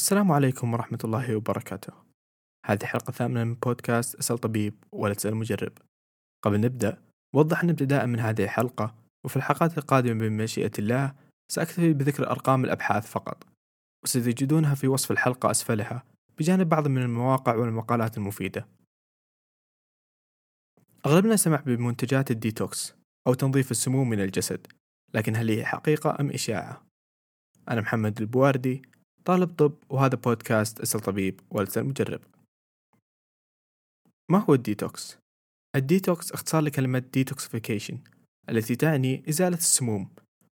السلام عليكم ورحمة الله وبركاته. هذه حلقة ثامنة من بودكاست أسأل طبيب ولا تسأل مجرب. قبل نبدأ وضح أن ابتداء من هذه الحلقة وفي الحلقات القادمة بمشيئة الله سأكتفي بذكر أرقام الأبحاث فقط. وستجدونها في وصف الحلقة أسفلها بجانب بعض من المواقع والمقالات المفيدة. أغلبنا سمع بمنتجات الديتوكس أو تنظيف السموم من الجسد لكن هل هي حقيقة أم إشاعة؟ أنا محمد البواردي طالب طب وهذا بودكاست اسأل طبيب ولا مجرب. ما هو الديتوكس؟ الديتوكس اختصار لكلمة detoxification التي تعني إزالة السموم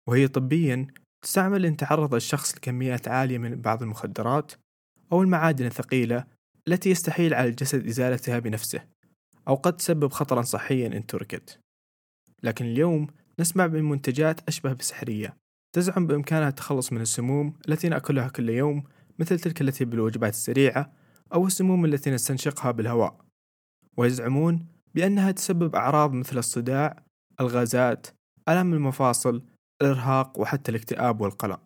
وهي طبيا تستعمل إن تعرض الشخص لكميات عالية من بعض المخدرات أو المعادن الثقيلة التي يستحيل على الجسد إزالتها بنفسه أو قد تسبب خطرا صحيا إن تركت. لكن اليوم نسمع بمنتجات أشبه بسحرية. تزعم بإمكانها التخلص من السموم التي نأكلها كل يوم مثل تلك التي بالوجبات السريعة أو السموم التي نستنشقها بالهواء ويزعمون بأنها تسبب أعراض مثل الصداع، الغازات، ألم المفاصل، الإرهاق وحتى الاكتئاب والقلق.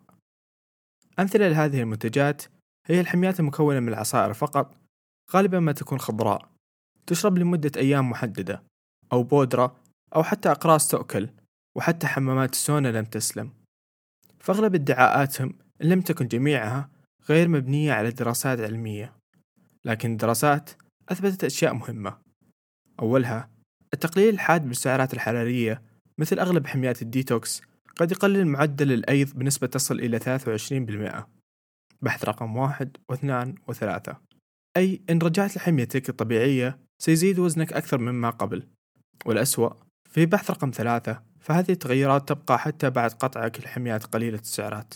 أمثلة لهذه المنتجات هي الحميات المكونة من العصائر فقط غالبا ما تكون خضراء تشرب لمدة أيام محددة أو بودرة أو حتى أقراص تؤكل وحتى حمامات السونا لم تسلم فأغلب ادعاءاتهم إن لم تكن جميعها غير مبنية على دراسات علمية لكن الدراسات أثبتت أشياء مهمة. أولها التقليل الحاد بالسعرات الحرارية مثل أغلب حميات الديتوكس قد يقلل معدل الأيض بنسبة تصل إلى 23% بحث رقم واحد واثنان وثلاثة. أي إن رجعت لحميتك الطبيعية سيزيد وزنك أكثر مما قبل. والأسوأ في بحث رقم ثلاثة فهذه التغيرات تبقى حتى بعد قطعك الحميات قليلة السعرات.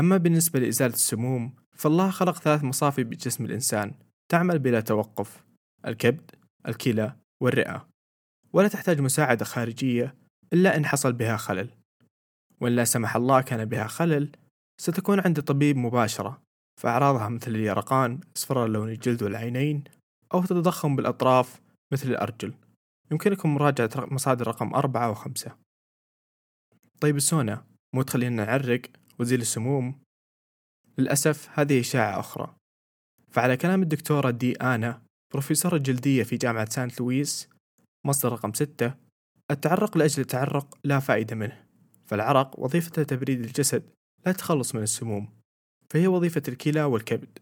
أما بالنسبة لإزالة السموم فالله خلق ثلاث مصافي بجسم الإنسان تعمل بلا توقف الكبد الكلى والرئة. ولا تحتاج مساعدة خارجية إلا إن حصل بها خلل. وإن لا سمح الله كان بها خلل ستكون عند طبيب مباشرة فأعراضها مثل اليرقان إصفرار لون الجلد والعينين أو تتضخم بالأطراف مثل الأرجل. يمكنكم مراجعة مصادر رقم أربعة وخمسة. طيب السونا مو تخلينا نعرق وتزيل السموم؟ للأسف هذه إشاعة أخرى. فعلى كلام الدكتورة دي آنا بروفيسور الجلدية في جامعة سانت لويس مصدر رقم ستة التعرق لأجل التعرق لا فائدة منه. فالعرق وظيفته تبريد الجسد لا تخلص من السموم فهي وظيفة الكلى والكبد.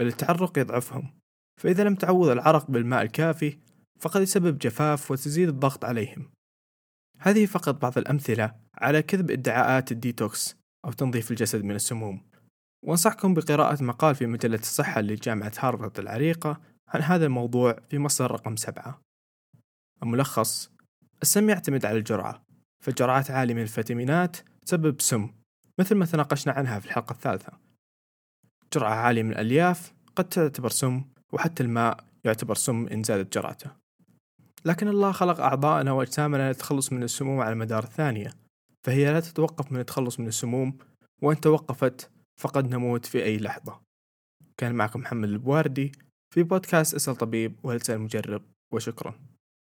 بل التعرق يضعفهم. فإذا لم تعوض العرق بالماء الكافي فقد يسبب جفاف وتزيد الضغط عليهم. هذه فقط بعض الأمثلة على كذب ادعاءات الديتوكس أو تنظيف الجسد من السموم. وأنصحكم بقراءة مقال في مجلة الصحة لجامعة هارفارد العريقة عن هذا الموضوع في مصدر رقم سبعة. الملخص السم يعتمد على الجرعة فجرعات عالية من الفيتامينات تسبب سم مثل ما تناقشنا عنها في الحلقة الثالثة. جرعة عالية من الألياف قد تعتبر سم وحتى الماء يعتبر سم إن زادت جرعته. لكن الله خلق أعضاءنا وأجسامنا للتخلص من السموم على مدار الثانية. فهي لا تتوقف من التخلص من السموم وإن توقفت فقد نموت في أي لحظة. كان معكم محمد البواردي في بودكاست اسأل طبيب ولا تسأل مجرب وشكرا.